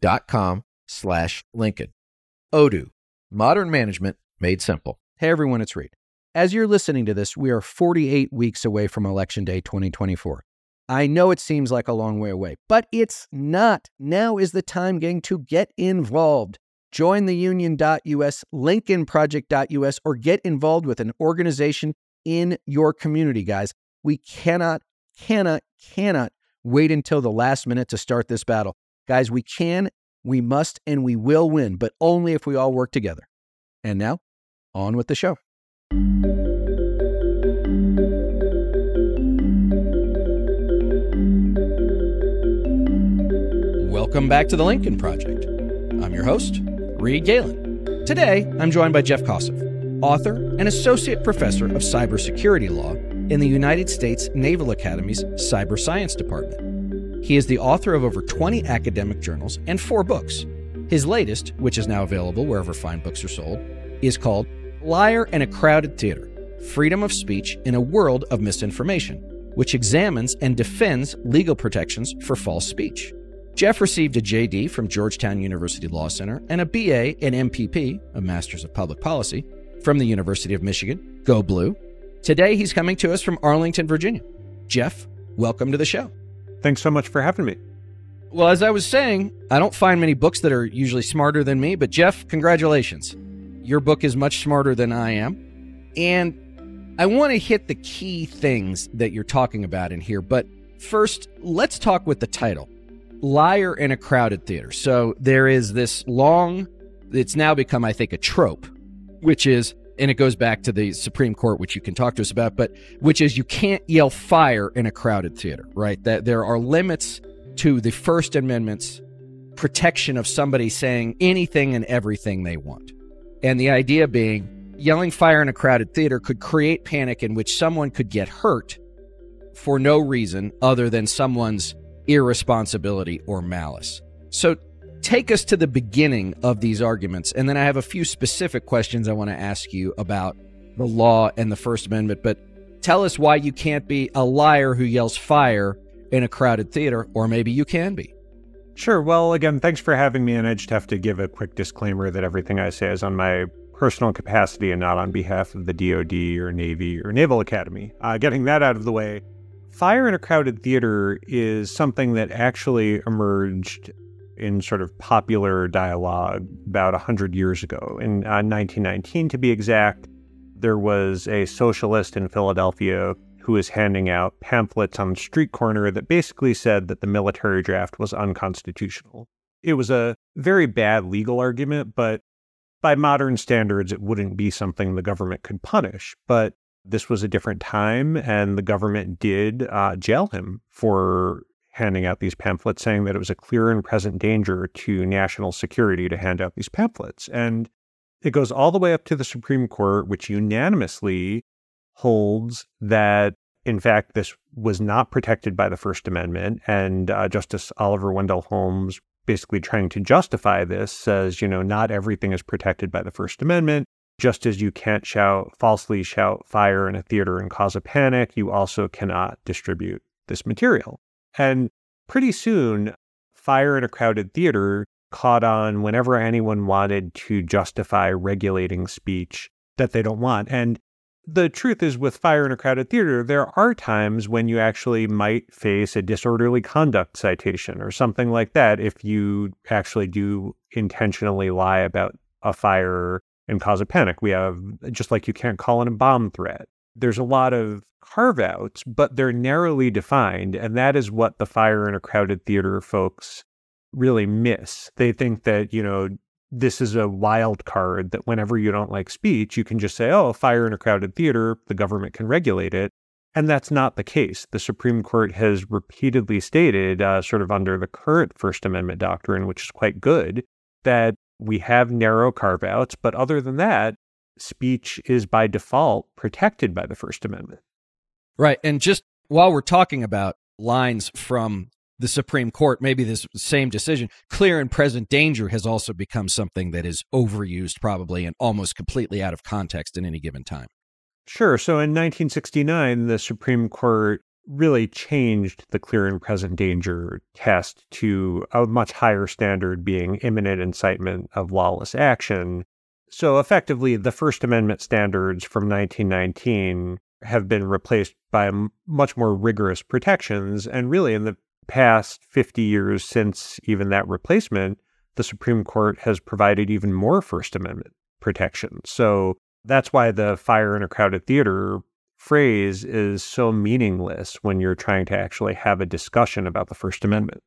dot com slash Lincoln. Odoo, modern management made simple. Hey everyone, it's Reed. As you're listening to this, we are 48 weeks away from Election Day 2024. I know it seems like a long way away, but it's not. Now is the time, gang, to get involved. Join the union.us, lincolnproject.us, or get involved with an organization in your community, guys. We cannot, cannot, cannot wait until the last minute to start this battle. Guys, we can, we must, and we will win, but only if we all work together. And now, on with the show. Welcome back to the Lincoln Project. I'm your host, Reed Galen. Today, I'm joined by Jeff Kosseff, author and associate professor of cybersecurity law in the United States Naval Academy's Cyber Science Department. He is the author of over 20 academic journals and four books. His latest, which is now available wherever fine books are sold, is called Liar in a Crowded Theater Freedom of Speech in a World of Misinformation, which examines and defends legal protections for false speech. Jeff received a JD from Georgetown University Law Center and a BA in MPP, a Master's of Public Policy, from the University of Michigan. Go Blue. Today, he's coming to us from Arlington, Virginia. Jeff, welcome to the show. Thanks so much for having me. Well, as I was saying, I don't find many books that are usually smarter than me, but Jeff, congratulations. Your book is much smarter than I am. And I want to hit the key things that you're talking about in here. But first, let's talk with the title liar in a crowded theater. So there is this long, it's now become, I think, a trope, which is, and it goes back to the Supreme Court, which you can talk to us about, but which is you can't yell fire in a crowded theater, right? That there are limits to the First Amendment's protection of somebody saying anything and everything they want. And the idea being yelling fire in a crowded theater could create panic in which someone could get hurt for no reason other than someone's irresponsibility or malice. So take us to the beginning of these arguments, and then I have a few specific questions I want to ask you about the law and the First Amendment. But tell us why you can't be a liar who yells fire in a crowded theater, or maybe you can be. Sure. Well, again, thanks for having me. And I just have to give a quick disclaimer that everything I say is on my personal capacity and not on behalf of the DoD or Navy or Naval Academy. Uh, getting that out of the way, Fire in a Crowded Theater is something that actually emerged in sort of popular dialogue about 100 years ago. In uh, 1919, to be exact, there was a socialist in Philadelphia who was handing out pamphlets on the street corner that basically said that the military draft was unconstitutional. It was a very bad legal argument, but by modern standards, it wouldn't be something the government could punish. But this was a different time, and the government did uh, jail him for handing out these pamphlets, saying that it was a clear and present danger to national security to hand out these pamphlets. And it goes all the way up to the Supreme Court, which unanimously holds that, in fact, this was not protected by the First Amendment. And uh, Justice Oliver Wendell Holmes, basically trying to justify this, says, you know, not everything is protected by the First Amendment. Just as you can't shout, falsely shout fire in a theater and cause a panic, you also cannot distribute this material. And pretty soon, fire in a crowded theater caught on whenever anyone wanted to justify regulating speech that they don't want. And the truth is, with fire in a crowded theater, there are times when you actually might face a disorderly conduct citation or something like that if you actually do intentionally lie about a fire and cause a panic. We have, just like you can't call in a bomb threat. There's a lot of carve outs, but they're narrowly defined. And that is what the fire in a crowded theater folks really miss. They think that, you know, this is a wild card that whenever you don't like speech, you can just say, oh, fire in a crowded theater, the government can regulate it. And that's not the case. The Supreme Court has repeatedly stated, uh, sort of under the current First Amendment doctrine, which is quite good, that we have narrow carve outs. But other than that, speech is by default protected by the First Amendment. Right. And just while we're talking about lines from the Supreme Court, maybe this same decision, clear and present danger has also become something that is overused, probably, and almost completely out of context in any given time. Sure. So in 1969, the Supreme Court really changed the clear and present danger test to a much higher standard, being imminent incitement of lawless action. So effectively, the First Amendment standards from 1919 have been replaced by much more rigorous protections. And really, in the past 50 years since even that replacement, the Supreme Court has provided even more First Amendment protection. So that's why the fire in a crowded theater phrase is so meaningless when you're trying to actually have a discussion about the First Amendment.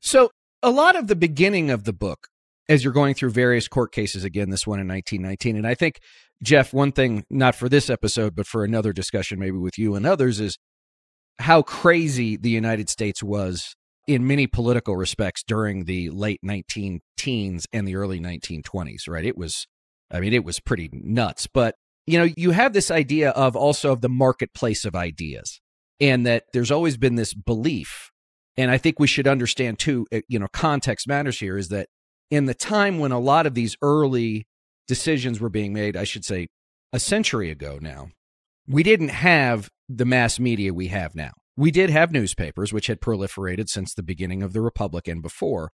So, a lot of the beginning of the book, as you're going through various court cases, again, this one in 1919, and I think, Jeff, one thing, not for this episode, but for another discussion, maybe with you and others, is how crazy the United States was in many political respects during the late 19 teens and the early 1920s, right? It was, I mean, it was pretty nuts. But, you know, you have this idea of also of the marketplace of ideas and that there's always been this belief. And I think we should understand too, eh, you know, context matters here is that in the time when a lot of these early decisions were being made, I should say a century ago now, we didn't have the mass media we have now. We did have newspapers, which had proliferated since the beginning of the Republic and before.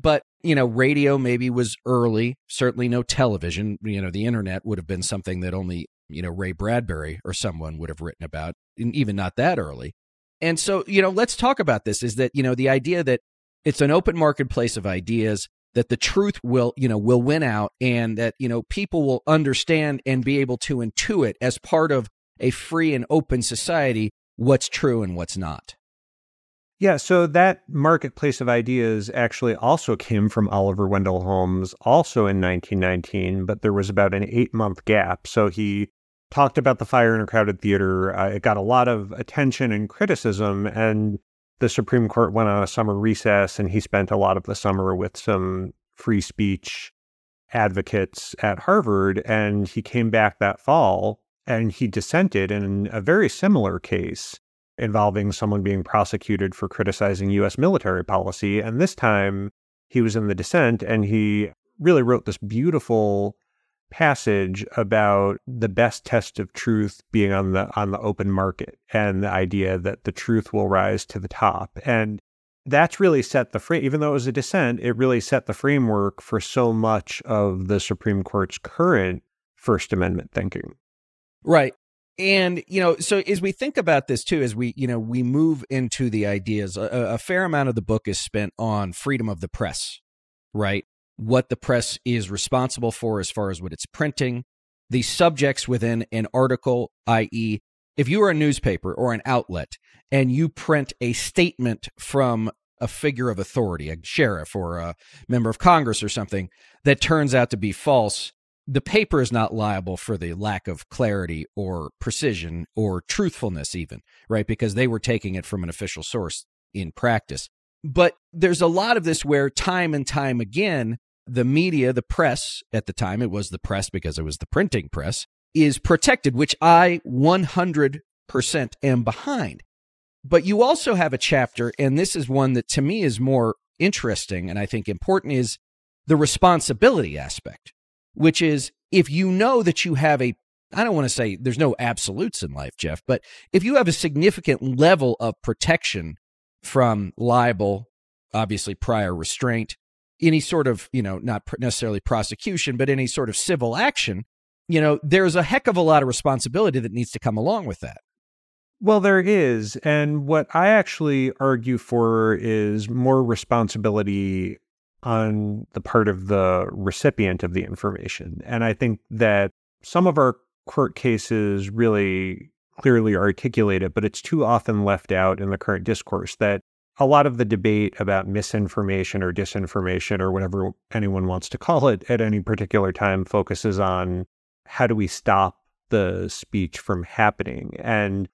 But, you know, radio maybe was early, certainly no television. You know, the internet would have been something that only, you know, Ray Bradbury or someone would have written about, and even not that early. And so, you know, let's talk about this is that, you know, the idea that it's an open marketplace of ideas, that the truth will, you know, will win out and that, you know, people will understand and be able to intuit as part of a free and open society what's true and what's not. Yeah, so that marketplace of ideas actually also came from Oliver Wendell Holmes, also in 1919, but there was about an eight month gap. So he talked about the fire in a crowded theater. Uh, it got a lot of attention and criticism, and the Supreme Court went on a summer recess, and he spent a lot of the summer with some free speech advocates at Harvard. And he came back that fall and he dissented in a very similar case involving someone being prosecuted for criticizing US military policy. And this time he was in the dissent and he really wrote this beautiful passage about the best test of truth being on the on the open market and the idea that the truth will rise to the top and that's really set the frame even though it was a dissent it really set the framework for so much of the supreme court's current first amendment thinking Right. And, you know, so as we think about this too, as we, you know, we move into the ideas, a, a fair amount of the book is spent on freedom of the press, right? What the press is responsible for as far as what it's printing, the subjects within an article, i.e., if you are a newspaper or an outlet and you print a statement from a figure of authority, a sheriff or a member of Congress or something, that turns out to be false, the paper is not liable for the lack of clarity or precision or truthfulness, even, right? Because they were taking it from an official source in practice. But there's a lot of this where time and time again, the media, the press at the time, it was the press because it was the printing press, is protected, which I 100% am behind. But you also have a chapter, and this is one that to me is more interesting and I think important, is the responsibility aspect which is if you know that you have a I don't want to say there's no absolutes in life, Jeff, but if you have a significant level of protection from libel, obviously prior restraint, any sort of, you know, not necessarily prosecution, but any sort of civil action, you know, there's a heck of a lot of responsibility that needs to come along with that. Well, there is. And what I actually argue for is more responsibility on the part of the recipient of the information. And I think that some of our court cases really clearly articulate it, but it's too often left out in the current discourse that a lot of the debate about misinformation or disinformation or whatever anyone wants to call it at any particular time focuses on how do we stop the speech from happening. And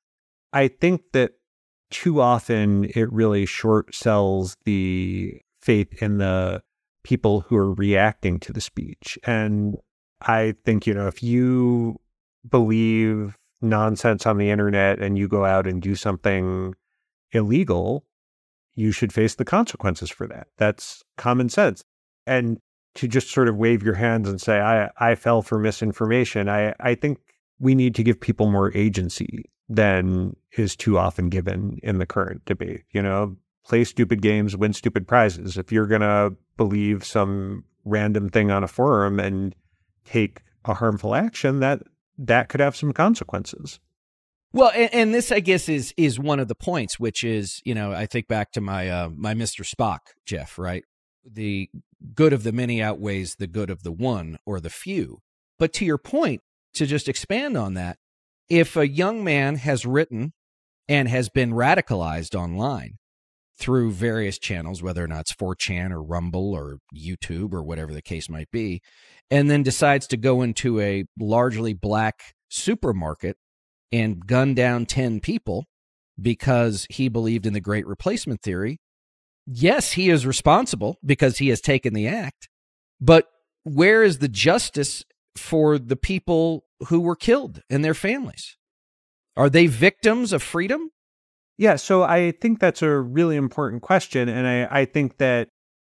I think that too often it really short sells the faith in the people who are reacting to the speech. And I think, you know, if you believe nonsense on the internet and you go out and do something illegal, you should face the consequences for that. That's common sense. And to just sort of wave your hands and say, I, I fell for misinformation, I, I think we need to give people more agency than is too often given in the current debate. You know, play stupid games, win stupid prizes. If you're going to believe some random thing on a forum and take a harmful action, that that could have some consequences. Well, and, and, this, I guess, is is one of the points, which is, you know, I think back to my uh, my Mister Spock, Jeff, right? The good of the many outweighs the good of the one or the few. But to your point, to just expand on that, if a young man has written and has been radicalized online through various channels, whether or not it's 4chan or Rumble or YouTube or whatever the case might be, and then decides to go into a largely black supermarket and gun down 10 people because he believed in the great replacement theory, yes, he is responsible because he has taken the act. But where is the justice for the people who were killed and their families? Are they victims of freedom? Yeah, so I think that's a really important question. And I, I think that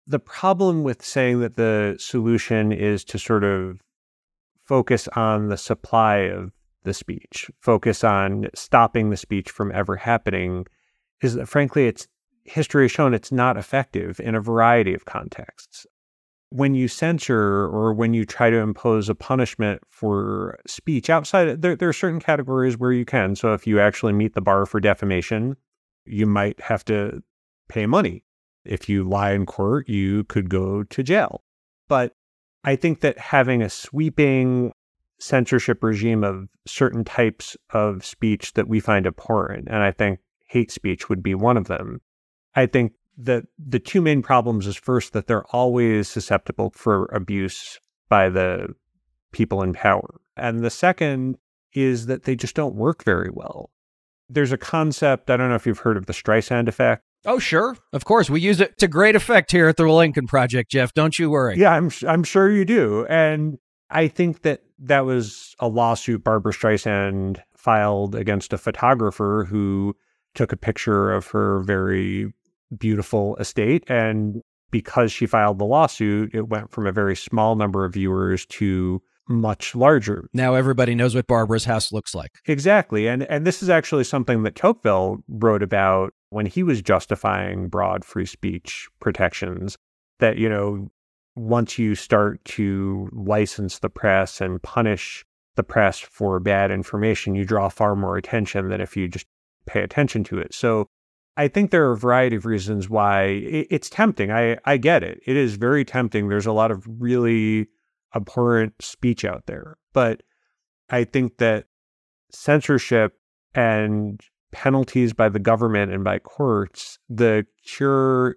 the problem with saying that the solution is to sort of focus on the supply of the speech, focus on stopping the speech from ever happening, is that frankly, it's history has shown it's not effective in a variety of contexts. When you censor or when you try to impose a punishment for speech outside there, there are certain categories where you can. So if you actually meet the bar for defamation you might have to pay money. If you lie in court you could go to jail. But i think that having a sweeping censorship regime of certain types of speech that we find abhorrent and i think hate speech would be one of them i think that the two main problems is first that they're always susceptible for abuse by the people in power. And the second is that they just don't work very well. There's a concept, I don't know if you've heard of the Streisand effect. Oh, sure. Of course. We use it to great effect here at the Lincoln Project, Jeff. Don't you worry. Yeah, I'm, I'm sure you do. And I think that that was a lawsuit Barbra Streisand filed against a photographer who took a picture of her very beautiful estate. And because she filed the lawsuit, it went from a very small number of viewers to much larger. Now everybody knows what Barbra's house looks like. Exactly. And and this is actually something that Tocqueville wrote about when he was justifying broad free speech protections that you know once you start to license the press and punish the press for bad information, you draw far more attention than if you just pay attention to it. So I think there are a variety of reasons why it's tempting. I, I get it. It is very tempting. There's a lot of really abhorrent speech out there. But I think that censorship and penalties by the government and by courts, the cure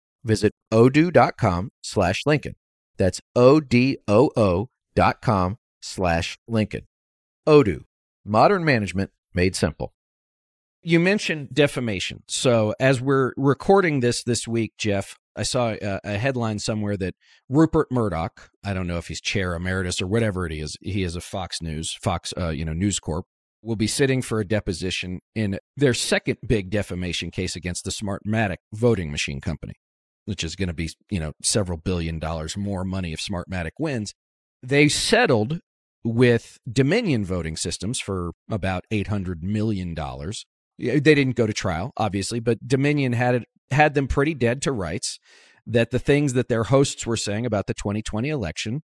visit odoo.com slash Lincoln. That's O-D-O-O dot com slash Lincoln. Odoo, modern management made simple. You mentioned defamation. So as we're recording this this week, Jeff, I saw a, a, headline somewhere that Rupert Murdoch, I don't know if he's chair emeritus or whatever it is, he is a Fox News, Fox, uh, you know, News Corp, will be sitting for a deposition in their second big defamation case against the Smartmatic voting machine company, which is going to be, you know, several billion dollars more money if Smartmatic wins. They settled with Dominion voting systems for about $800 million they didn't go to trial, obviously, but Dominion had it, had them pretty dead to rights that the things that their hosts were saying about the 2020 election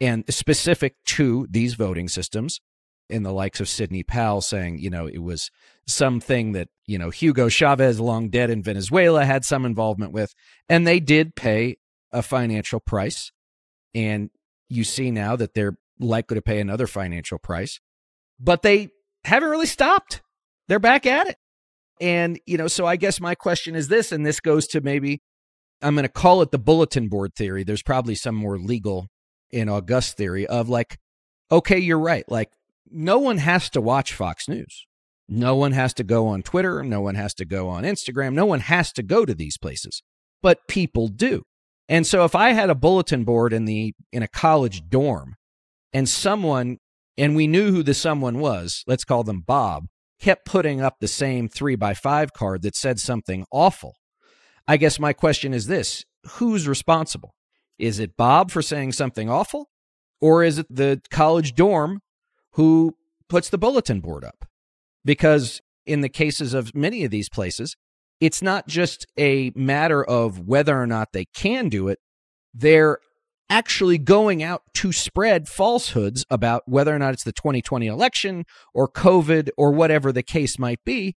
and specific to these voting systems in the likes of Sidney Powell saying, you know, it was something that, you know, Hugo Chavez, long dead in Venezuela, had some involvement with. And they did pay a financial price. And you see now that they're likely to pay another financial price, but they haven't really stopped. They're back at it. And, you know, so I guess my question is this, and this goes to maybe, I'm going to call it the bulletin board theory. There's probably some more legal and august theory of like, okay, you're right. Like, no one has to watch Fox News. No one has to go on Twitter. No one has to go on Instagram. No one has to go to these places, but people do. And so if I had a bulletin board in the in a college dorm and someone and we knew who the someone was, let's call them Bob, kept putting up the same three by five card that said something awful. I guess my question is this who's responsible? Is it Bob for saying something awful? Or is it the college dorm who puts the bulletin board up? Because in the cases of many of these places, it's not just a matter of whether or not they can do it, they're actually going out to spread falsehoods about whether or not it's the 2020 election or COVID or whatever the case might be,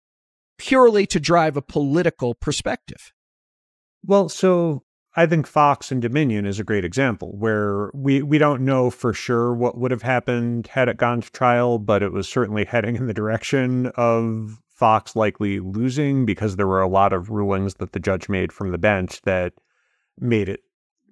purely to drive a political perspective. Well, so I think Fox and Dominion is a great example where we, we don't know for sure what would have happened had it gone to trial, but it was certainly heading in the direction of Fox likely losing because there were a lot of rulings that the judge made from the bench that made it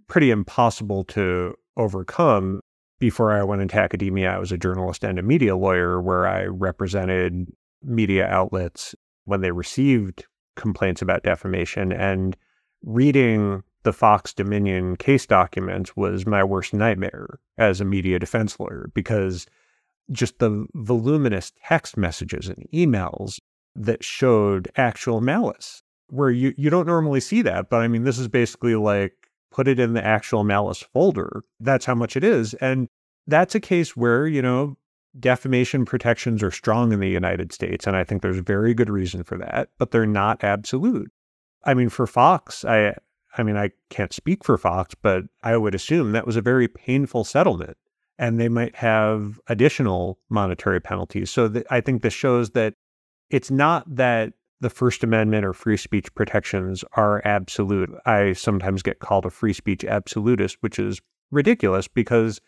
pretty impossible to overcome. Before I went into academia, I was a journalist and a media lawyer where I represented media outlets when they received complaints about defamation. And reading the Fox Dominion case documents was my worst nightmare as a media defense lawyer because just the voluminous text messages and emails that showed actual malice where you, you don't normally see that. But I mean, this is basically like put it in the actual malice folder. That's how much it is. And that's a case where, you know, defamation protections are strong in the United States. And I think there's very good reason for that, but they're not absolute. I mean, for Fox, I, I mean, I can't speak for Fox, but I would assume that was a very painful settlement and they might have additional monetary penalties. So th- I think this shows that it's not that the First Amendment or free speech protections are absolute. I sometimes get called a free speech absolutist, which is ridiculous because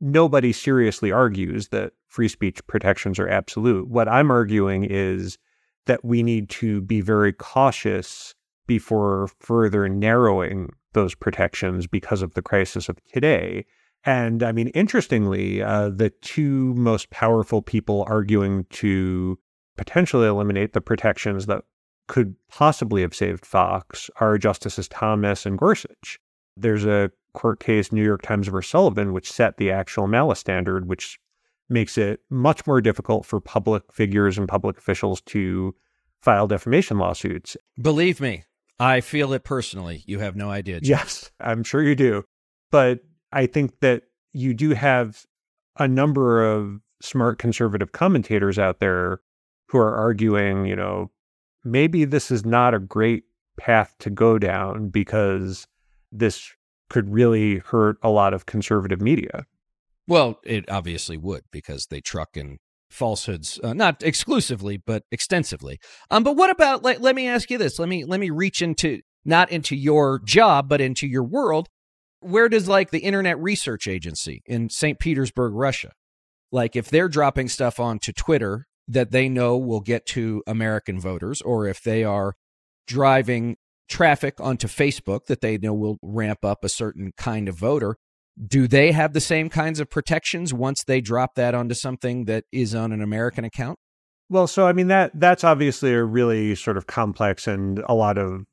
nobody seriously argues that free speech protections are absolute. What I'm arguing is that we need to be very cautious before further narrowing those protections because of the crisis of today. And I mean, interestingly, uh, the two most powerful people arguing to potentially eliminate the protections that could possibly have saved Fox are Justices Thomas and Gorsuch. There's a court case, New York Times versus Sullivan, which set the actual malice standard, which makes it much more difficult for public figures and public officials to file defamation lawsuits. Believe me, I feel it personally. You have no idea. Yes, I'm sure you do. But I think that you do have a number of smart conservative commentators out there who are arguing, you know, maybe this is not a great path to go down because this could really hurt a lot of conservative media. Well, it obviously would because they truck in falsehoods, uh, not exclusively but extensively. Um, but what about? Let, let me ask you this. Let me let me reach into not into your job but into your world. Where does like the Internet Research Agency in St. Petersburg, Russia, like if they're dropping stuff onto Twitter that they know will get to American voters, or if they are driving traffic onto Facebook that they know will ramp up a certain kind of voter, do they have the same kinds of protections once they drop that onto something that is on an American account? Well, so I mean that that's obviously a really sort of complex and a lot of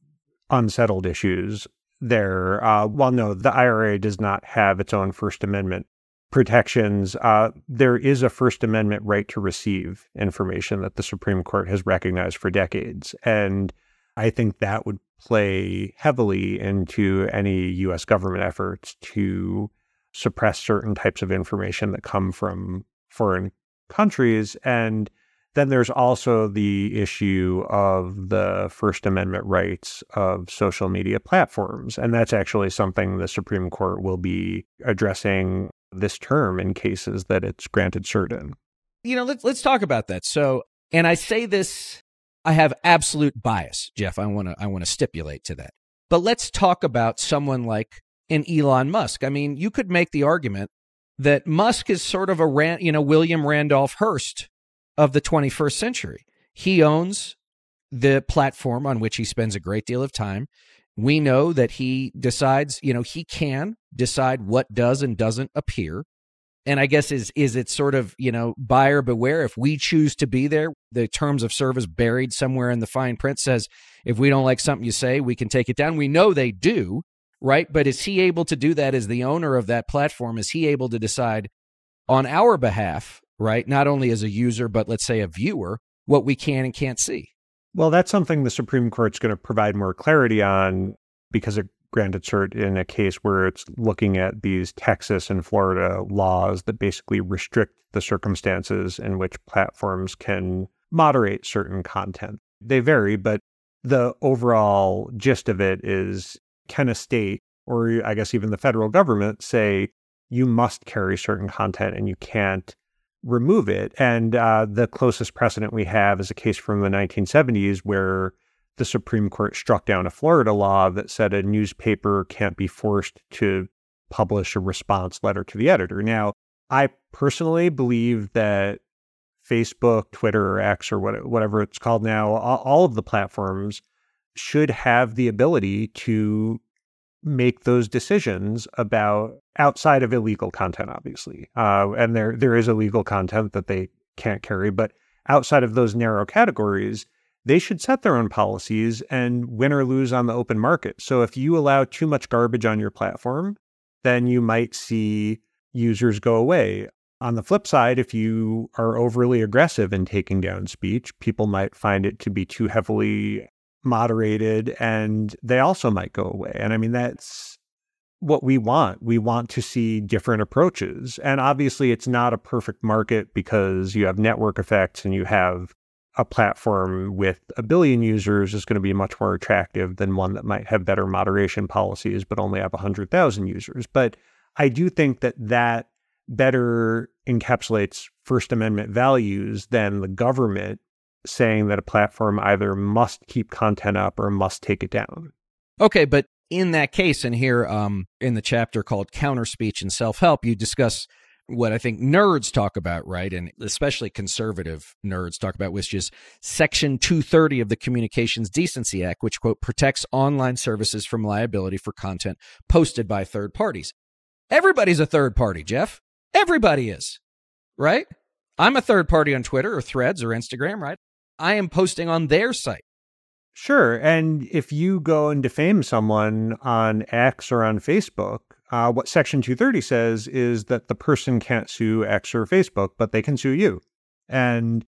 unsettled issues there. Uh, well, no, the IRA does not have its own First Amendment protections, uh, there is a First Amendment right to receive information that the Supreme Court has recognized for decades. And I think that would play heavily into any US government efforts to suppress certain types of information that come from foreign countries. And then there's also the issue of the First Amendment rights of social media platforms. And that's actually something the Supreme Court will be addressing this term in cases that it's granted cert in. you know, let's let's talk about that. So, and I say this, I have absolute bias, Jeff. I want to I want to stipulate to that. But let's talk about someone like an Elon Musk. I mean, you could make the argument that Musk is sort of a you know William Randolph Hearst of the 21st century. He owns the platform on which he spends a great deal of time. We know that he decides, you know, he can decide what does and doesn't appear. And I guess is is it sort of, you know, buyer beware if we choose to be there, the terms of service buried somewhere in the fine print says if we don't like something you say, we can take it down. We know they do, right? But is he able to do that as the owner of that platform? Is he able to decide on our behalf, right? Not only as a user, but let's say a viewer, what we can and can't see? Well, that's something the Supreme Court's going to provide more clarity on because it granted cert in a case where it's looking at these Texas and Florida laws that basically restrict the circumstances in which platforms can moderate certain content. They vary, but the overall gist of it is can a state, or I guess even the federal government, say you must carry certain content and you can't remove it. And uh, the closest precedent we have is a case from the 1970s where the Supreme Court struck down a Florida law that said a newspaper can't be forced to publish a response letter to the editor. Now, I personally believe that Facebook, Twitter, or X, or whatever it's called now, all of the platforms should have the ability to make those decisions about outside of illegal content, obviously. Uh, and there there is illegal content that they can't carry, but outside of those narrow categories, they should set their own policies and win or lose on the open market. So if you allow too much garbage on your platform, then you might see users go away. On the flip side, if you are overly aggressive in taking down speech, people might find it to be too heavily moderated and they also might go away. And I mean, that's what we want. We want to see different approaches. And obviously, it's not a perfect market because you have network effects and you have a platform with a billion users is going to be much more attractive than one that might have better moderation policies but only have 100,000 users. But I do think that that better encapsulates First Amendment values than the government saying that a platform either must keep content up or must take it down. Okay, but in that case, and here um, in the chapter called Counter Speech and Self Help, you discuss what I think nerds talk about, right? And especially conservative nerds talk about, which is Section 230 of the Communications Decency Act, which, quote, protects online services from liability for content posted by third parties. Everybody's a third party, Jeff. Everybody is, right? I'm a third party on Twitter or Threads or Instagram, right? I am posting on their site. Sure. And if you go and defame someone on X or on Facebook, uh, what Section 230 says is that the person can't sue X or Facebook, but they can sue you. And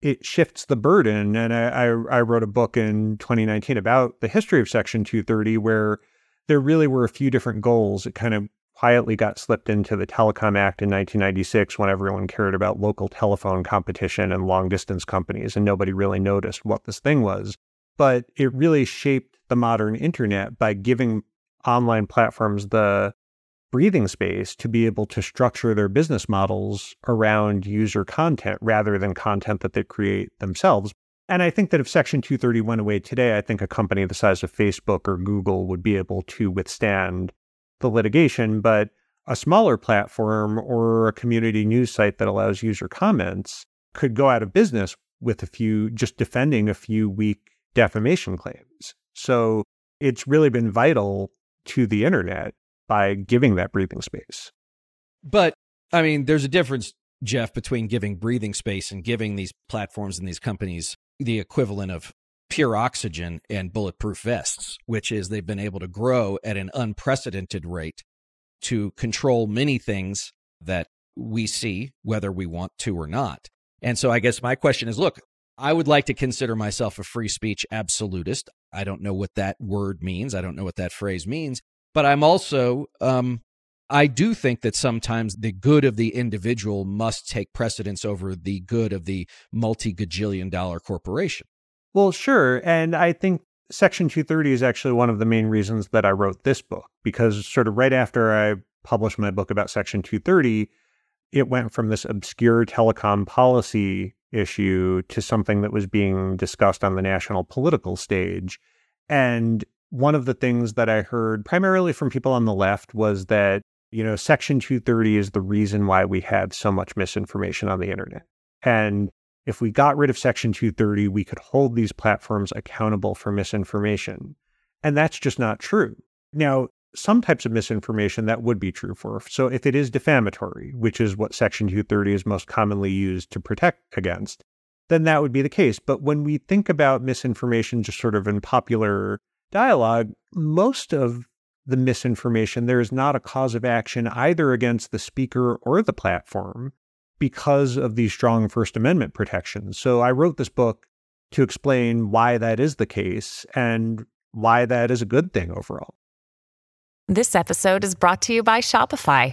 it shifts the burden. And I, I, I wrote a book in 2019 about the history of Section 230, where there really were a few different goals. It kind of quietly got slipped into the Telecom Act in 1996 when everyone cared about local telephone competition and long distance companies, and nobody really noticed what this thing was. But it really shaped the modern internet by giving online platforms the breathing space to be able to structure their business models around user content rather than content that they create themselves. And I think that if Section 230 went away today, I think a company the size of Facebook or Google would be able to withstand the litigation, but a smaller platform or a community news site that allows user comments could go out of business with a few, just defending a few weak defamation claims. So it's really been vital to the internet by giving that breathing space. But I mean, there's a difference, Jeff, between giving breathing space and giving these platforms and these companies the equivalent of pure oxygen and bulletproof vests, which is they've been able to grow at an unprecedented rate to control many things that we see, whether we want to or not. And so I guess my question is look, I would like to consider myself a free speech absolutist. I don't know what that word means. I don't know what that phrase means. But I'm also, um, I do think that sometimes the good of the individual must take precedence over the good of the multi gajillion dollar corporation. Well, sure. And I think Section 230 is actually one of the main reasons that I wrote this book, because sort of right after I published my book about Section 230, it went from this obscure telecom policy issue to something that was being discussed on the national political stage. And one of the things that I heard primarily from people on the left was that, you know, Section 230 is the reason why we have so much misinformation on the internet. And if we got rid of Section 230, we could hold these platforms accountable for misinformation. And that's just not true. Now, some types of misinformation that would be true for. So if it is defamatory, which is what Section 230 is most commonly used to protect against, then that would be the case. But when we think about misinformation just sort of in popular dialogue, most of the misinformation, there is not a cause of action either against the speaker or the platform because of these strong First Amendment protections. So I wrote this book to explain why that is the case and why that is a good thing overall. This episode is brought to you by Shopify.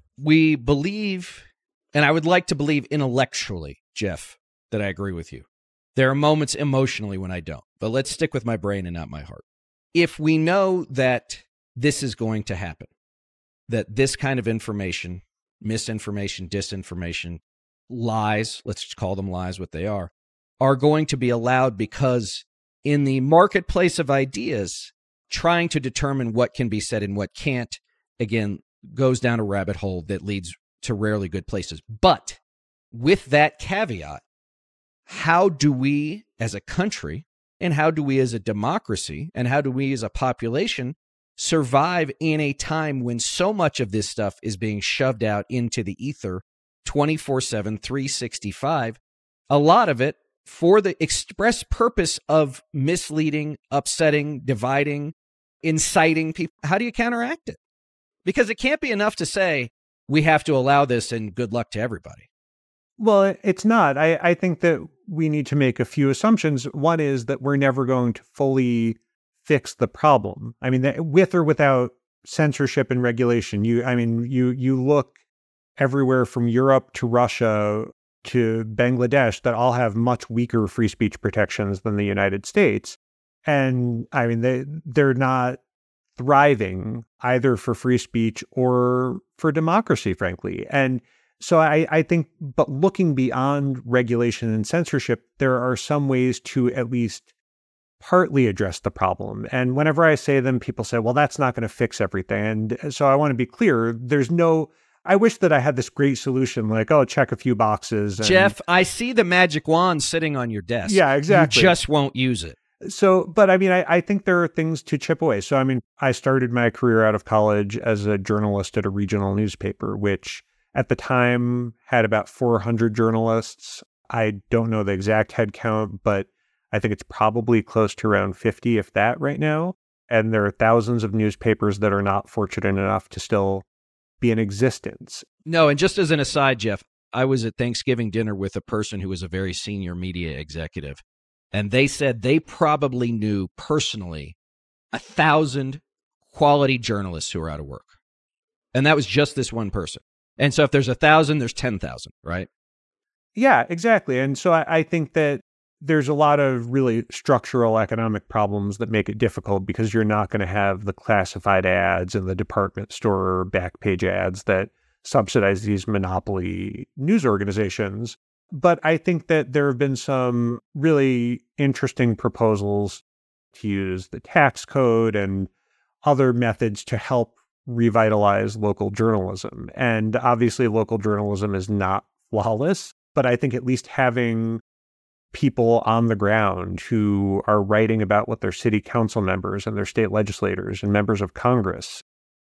we believe, and I would like to believe intellectually, Jeff, that I agree with you. There are moments emotionally when I don't, but let's stick with my brain and not my heart. If we know that this is going to happen, that this kind of information, misinformation, disinformation, lies, let's call them lies what they are, are going to be allowed because in the marketplace of ideas, trying to determine what can be said and what can't, again, goes down a rabbit hole that leads to rarely good places. But with that caveat, how do we as a country and how do we as a democracy and how do we as a population survive in a time when so much of this stuff is being shoved out into the ether 24 7, 365? A lot of it for the express purpose of misleading, upsetting, dividing, inciting people. How do you counteract it? Because it can't be enough to say we have to allow this and good luck to everybody. Well, it's not. I, I think that we need to make a few assumptions. One is that we're never going to fully fix the problem. I mean, with or without censorship and regulation, you, I mean, you you look everywhere from Europe to Russia to Bangladesh that all have much weaker free speech protections than the United States and I mean they they're not thriving either for free speech or for democracy, frankly. And so I, I think, but looking beyond regulation and censorship, there are some ways to at least partly address the problem. And whenever I say them, people say, well, that's not going to fix everything. And uh, so I want to be clear there's no, I wish that I had this great solution like, oh, check a few boxes. And, Jeff, I see the magic wand sitting on your desk. Yeah, exactly. You just won't use it. So, but I mean, I, I think there are things to chip away. So, I mean, I started my career out of college as a journalist at a regional newspaper, which at the time had about 400 journalists. I don't know the exact head count, but I think it's probably close to around 50, if that, right now. And there are thousands of newspapers that are not fortunate enough to still be in existence. No, and just as an aside, Jeff, I was at Thanksgiving dinner with a person who was a very senior media executive. And they said they probably knew personally a thousand quality journalists who are out of work. And that was just this one person. And so if there's a thousand, there's 10,000, right? Yeah, exactly. And so I, I, think that there's a lot of really structural economic problems that make it difficult because you're not going to have the classified ads and the department store back page ads that subsidize these monopoly news organizations. But I think that there have been some really interesting proposals to use the tax code and other methods to help revitalize local journalism. And obviously, local journalism is not flawless, but I think at least having people on the ground who are writing about what their city council members and their state legislators and members of Congress.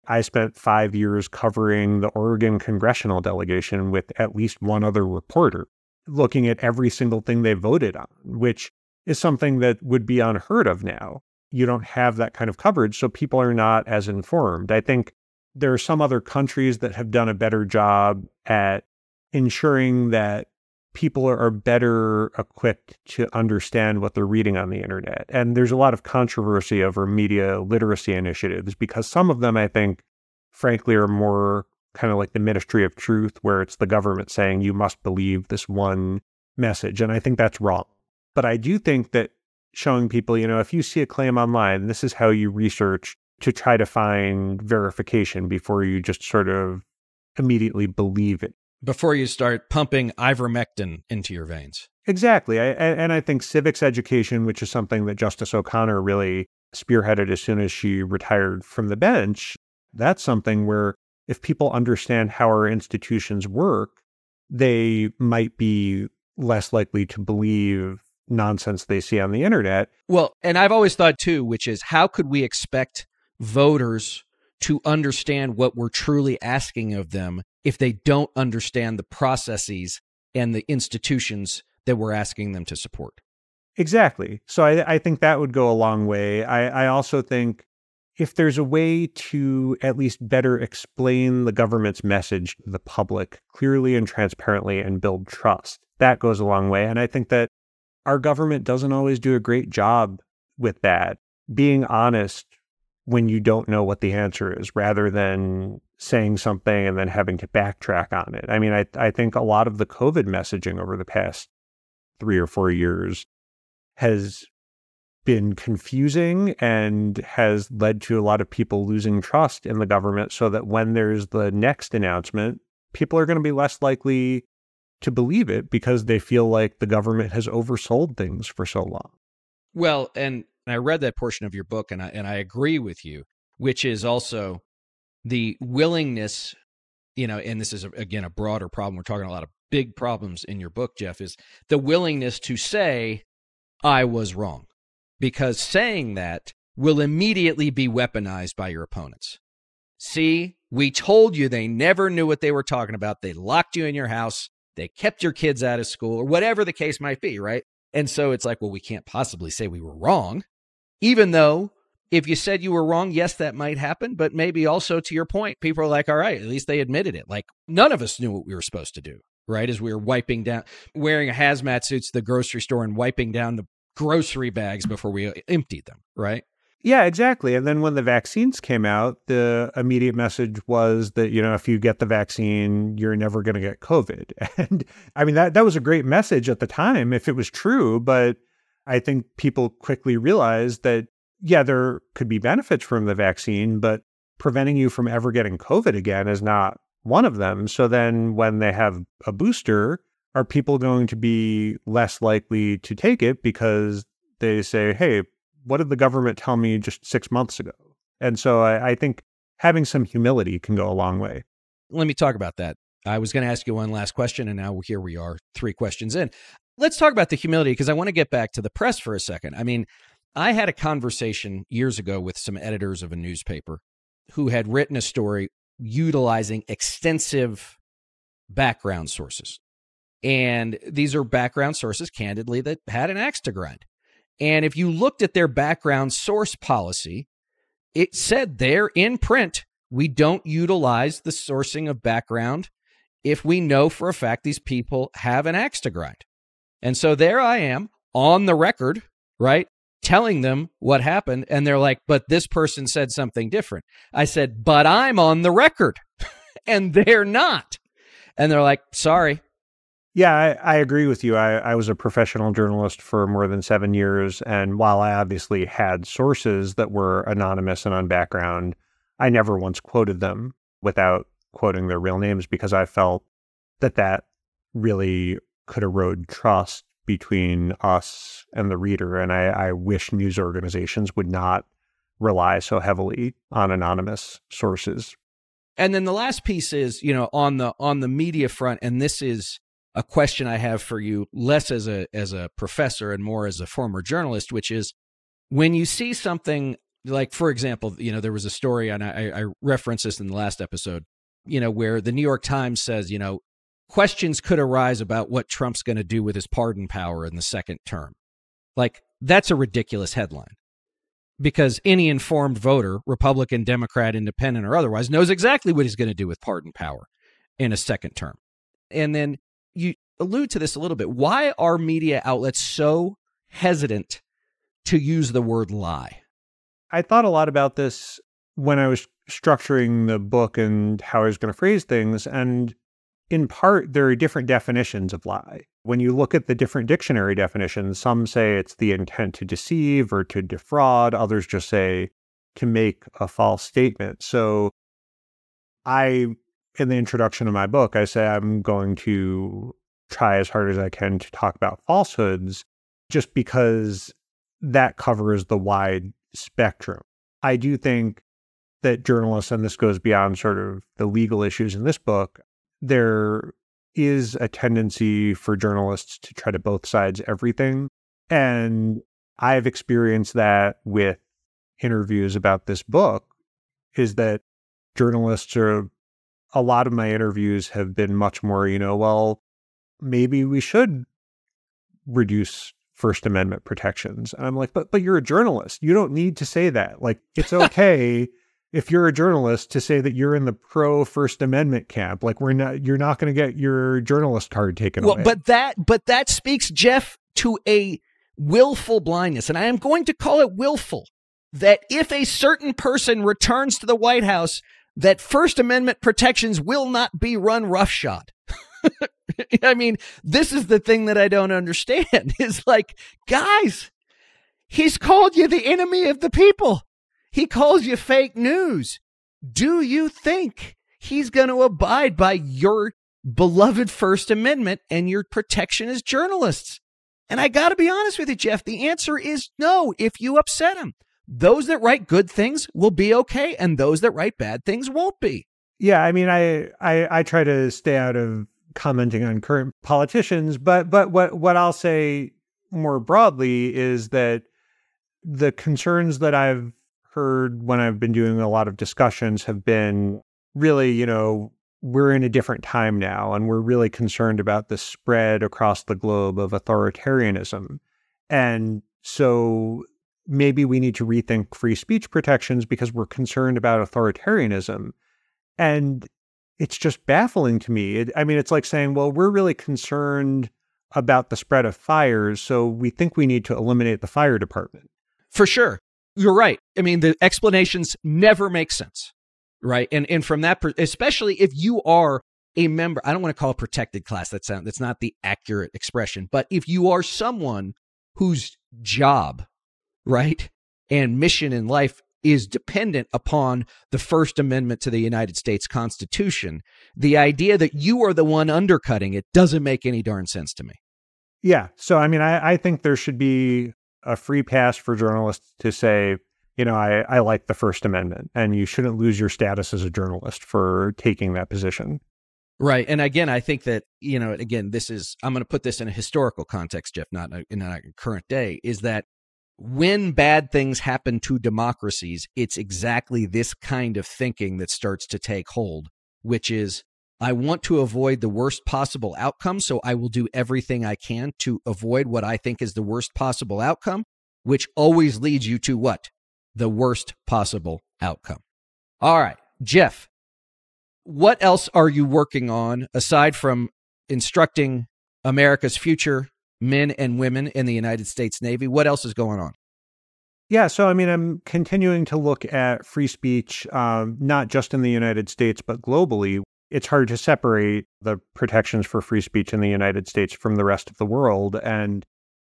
I spent five years covering the Oregon congressional delegation with at least one other reporter looking at every single thing they voted on, which is something that would be unheard of now. You don't have that kind of coverage, so people are not as informed. I think there are some other countries that have done a better job at ensuring that people are better equipped to understand what they're reading on the internet. And there's a lot of controversy over media literacy initiatives because some of them, I think, frankly, are more kind of like the Ministry of Truth, where it's the government saying you must believe this one message. And I think that's wrong. But I do think that showing people, you know, if you see a claim online, this is how you research to try to find verification before you just sort of immediately believe it. Before you start pumping ivermectin into your veins. Exactly. I, and I think civics education, which is something that Justice O'Connor really spearheaded as soon as she retired from the bench, that's something where if people understand how our institutions work, they might be less likely to believe nonsense they see on the internet. Well, and I've always thought too, which is how could we expect voters to understand what we're truly asking of them if they don't understand the processes and the institutions that we're asking them to support? Exactly. So I, I think that would go a long way. I, I also think if there's a way to at least better explain the government's message to the public clearly and transparently and build trust, that goes a long way. And I think that our government doesn't always do a great job with that. Being honest when you don't know what the answer is rather than saying something and then having to backtrack on it. I mean, I, I think a lot of the COVID messaging over the past three or four years has been confusing and has led to a lot of people losing trust in the government so that when there's the next announcement, people are going to be less likely to believe it because they feel like the government has oversold things for so long. Well, and I read that portion of your book and I and I agree with you, which is also the willingness, you know, and this is again a broader problem. We're talking a lot of big problems in your book, Jeff, is the willingness to say I was wrong. Because saying that will immediately be weaponized by your opponents. See, we told you they never knew what they were talking about. They locked you in your house. They kept your kids out of school or whatever the case might be, right? And so it's like, well, we can't possibly say we were wrong, even though if you said you were wrong, yes, that might happen. But maybe also to your point, people are like, all right, at least they admitted it. Like none of us knew what we were supposed to do, right? As we were wiping down, wearing a hazmat suit to the grocery store and wiping down the grocery bags before we emptied them, right? Yeah, exactly. And then when the vaccines came out, the immediate message was that, you know, if you get the vaccine, you're never going to get COVID. And I mean, that, that was a great message at the time if it was true. But I think people quickly realized that, yeah, there could be benefits from the vaccine, but preventing you from ever getting COVID again is not one of them. So then when they have a booster, are people going to be less likely to take it because they say, hey, what did the government tell me just six months ago? And so I, I think having some humility can go a long way. Let me talk about that. I was going to ask you one last question, and now here we are, three questions in. Let's talk about the humility because I want to get back to the press for a second. I mean, I had a conversation years ago with some editors of a newspaper who had written a story utilizing extensive background sources. And these are background sources, candidly, that had an axe to grind. And if you looked at their background source policy, it said there in print, we don't utilize the sourcing of background if we know for a fact these people have an axe to grind. And so there I am on the record, right? Telling them what happened. And they're like, but this person said something different. I said, but I'm on the record. and they're not. And they're like, sorry, yeah, I, I, agree with you. I, I was a professional journalist for more than seven years. And while I obviously had sources that were anonymous and on background, I never once quoted them without quoting their real names because I felt that that really could erode trust between us and the reader. And I, I wish news organizations would not rely so heavily on anonymous sources. And then the last piece is, you know, on the on the media front, and this is a question I have for you, less as a as a professor and more as a former journalist, which is when you see something like, for example, you know, there was a story, and I, I referenced this in the last episode, you know, where the New York Times says, you know, questions could arise about what Trump's going to do with his pardon power in the second term. Like, that's a ridiculous headline because any informed voter, Republican, Democrat, Independent, or otherwise, knows exactly what he's going to do with pardon power in a second term. And then you allude to this a little bit. Why are media outlets so hesitant to use the word lie? I thought a lot about this when I was structuring the book and how I was going to phrase things. And in part, there are different definitions of lie. When you look at the different dictionary definitions, some say it's the intent to deceive or to defraud, others just say to make a false statement. So I, in the introduction of my book, I say I'm going to try as hard as I can to talk about falsehoods just because that covers the wide spectrum. I do think that journalists, and this goes beyond sort of the legal issues in this book, there is a tendency for journalists to try to both sides everything. And I've experienced that with interviews about this book is that journalists are a lot of my interviews have been much more, you know, well, maybe we should reduce First Amendment protections. And I'm like, but but you're a journalist. You don't need to say that. Like it's okay if you're a journalist to say that you're in the pro First Amendment camp. Like we're not you're not going to get your journalist card taken well, away. But that but that speaks, Jeff, to a willful blindness. And I am going to call it willful. That if a certain person returns to the White House, that First Amendment protections will not be run roughshod. I mean, this is the thing that I don't understand is like, guys, he's called you the enemy of the people. He calls you fake news. Do you think he's going to abide by your beloved First Amendment and your protection as journalists? And I got to be honest with you, Jeff, the answer is no if you upset him. Those that write good things will be okay, and those that write bad things won't be. Yeah, I mean, I, I I try to stay out of commenting on current politicians, but but what what I'll say more broadly is that the concerns that I've heard when I've been doing a lot of discussions have been really, you know, we're in a different time now and we're really concerned about the spread across the globe of authoritarianism. And so maybe we need to rethink free speech protections because we're concerned about authoritarianism. And it's just baffling to me. It, I mean, it's like saying, well, we're really concerned about the spread of fires, so we think we need to eliminate the fire department. For sure. You're right. I mean, the explanations never make sense, right? And and from that, especially if you are a member, I don't want to call it protected class. That's that's not the accurate expression. But if you are someone whose job, right, and mission in life is dependent upon the First Amendment to the United States Constitution. The idea that you are the one undercutting it doesn't make any darn sense to me. Yeah. So, I mean, I, I think there should be a free pass for journalists to say, you know, I, I like the First Amendment, and you shouldn't lose your status as a journalist for taking that position. Right. And again, I think that, you know, again, this is, I'm going to put this in a historical context, Jeff, not in a current day, is that when bad things happen to democracies, it's exactly this kind of thinking that starts to take hold, which is I want to avoid the worst possible outcome. So I will do everything I can to avoid what I think is the worst possible outcome, which always leads you to what? The worst possible outcome. All right, Jeff, what else are you working on aside from instructing America's future men and women in the United States Navy. What else is going on? Yeah, so I mean, I'm continuing to look at free speech, um, not just in the United States, but globally. It's hard to separate the protections for free speech in the United States from the rest of the world. And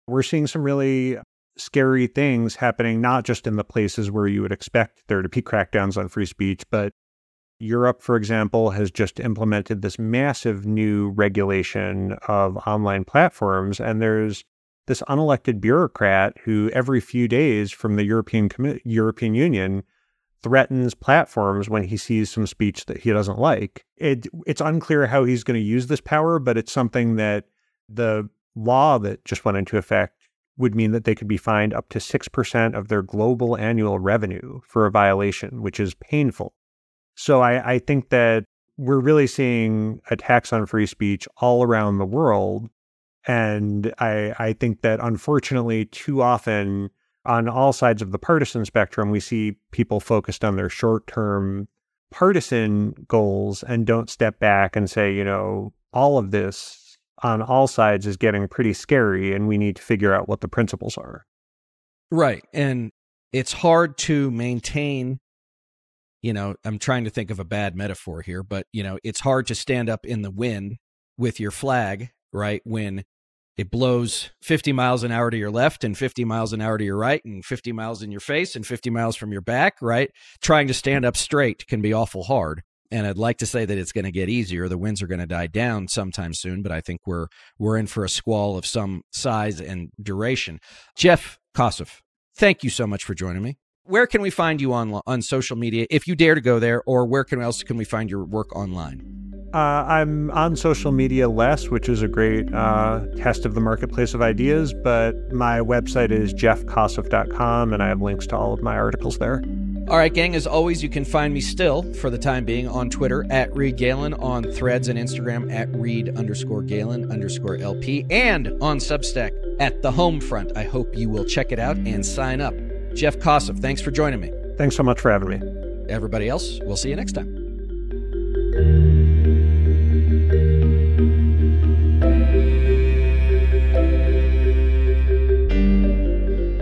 we're seeing some really scary things happening, not just in the places where you would expect there to be crackdowns on free speech, but Europe, for example, has just implemented this massive new regulation of online platforms. And there's this unelected bureaucrat who, every few days from the European, Com- European Union, threatens platforms when he sees some speech that he doesn't like. It, it's unclear how he's going to use this power, but it's something that the law that just went into effect would mean that they could be fined up to 6% of their global annual revenue for a violation, which is painful. So I, I think that we're really seeing attacks on free speech all around the world. And I, I think that unfortunately, too often on all sides of the partisan spectrum, we see people focused on their short term partisan goals and don't step back and say, you know, all of this on all sides is getting pretty scary, and we need to figure out what the principles are. Right. And it's hard to maintain, you know, I'm trying to think of a bad metaphor here, but, you know, it's hard to stand up in the wind with your flag, right? When it blows 50 miles an hour to your left and 50 miles an hour to your right and 50 miles in your face and 50 miles from your back, right? Trying to stand up straight can be awful hard. And I'd like to say that it's going to get easier. The winds are going to die down sometime soon, but I think we're we're in for a squall of some size and duration. Jeff Kosseff, thank you so much for joining me. Where can we find you on on social media if you dare to go there, or where can else can we find your work online? Uh, I'm on social media less, which is a great uh, test of the marketplace of ideas, but my website is jeffkosseff.com, and I have links to all of my articles there. All right, gang, as always, you can find me still, for the time being, on Twitter at Reed Galen, on threads and Instagram at Reed underscore Galen underscore LP, and on Substack at The Home Front. I hope you will check it out and sign up. Jeff Kosseff, thanks for joining me. Thanks so much for having me. Everybody else, we'll see you next time.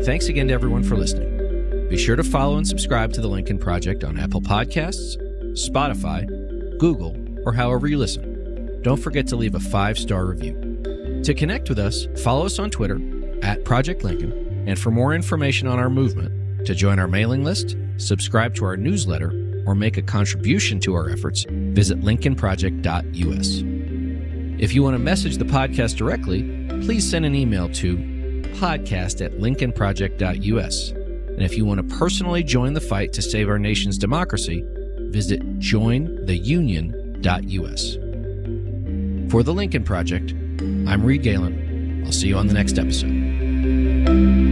Thanks again to everyone for listening. Be sure to follow and subscribe to the Lincoln Project on Apple Podcasts, Spotify, Google, or however you listen. Don't forget to leave a five star review. To connect with us, follow us on Twitter at Project Lincoln, and for more information on our movement, to join our mailing list, subscribe to our newsletter, or make a contribution to our efforts, visit lincolnproject.us. If you want to message the podcast directly, please send an email to podcast at lincolnproject.us. And if you want to personally join the fight to save our nation's democracy, visit jointheunion.us. For the Lincoln Project, I'm Reed Galen. I'll see you on the next episode.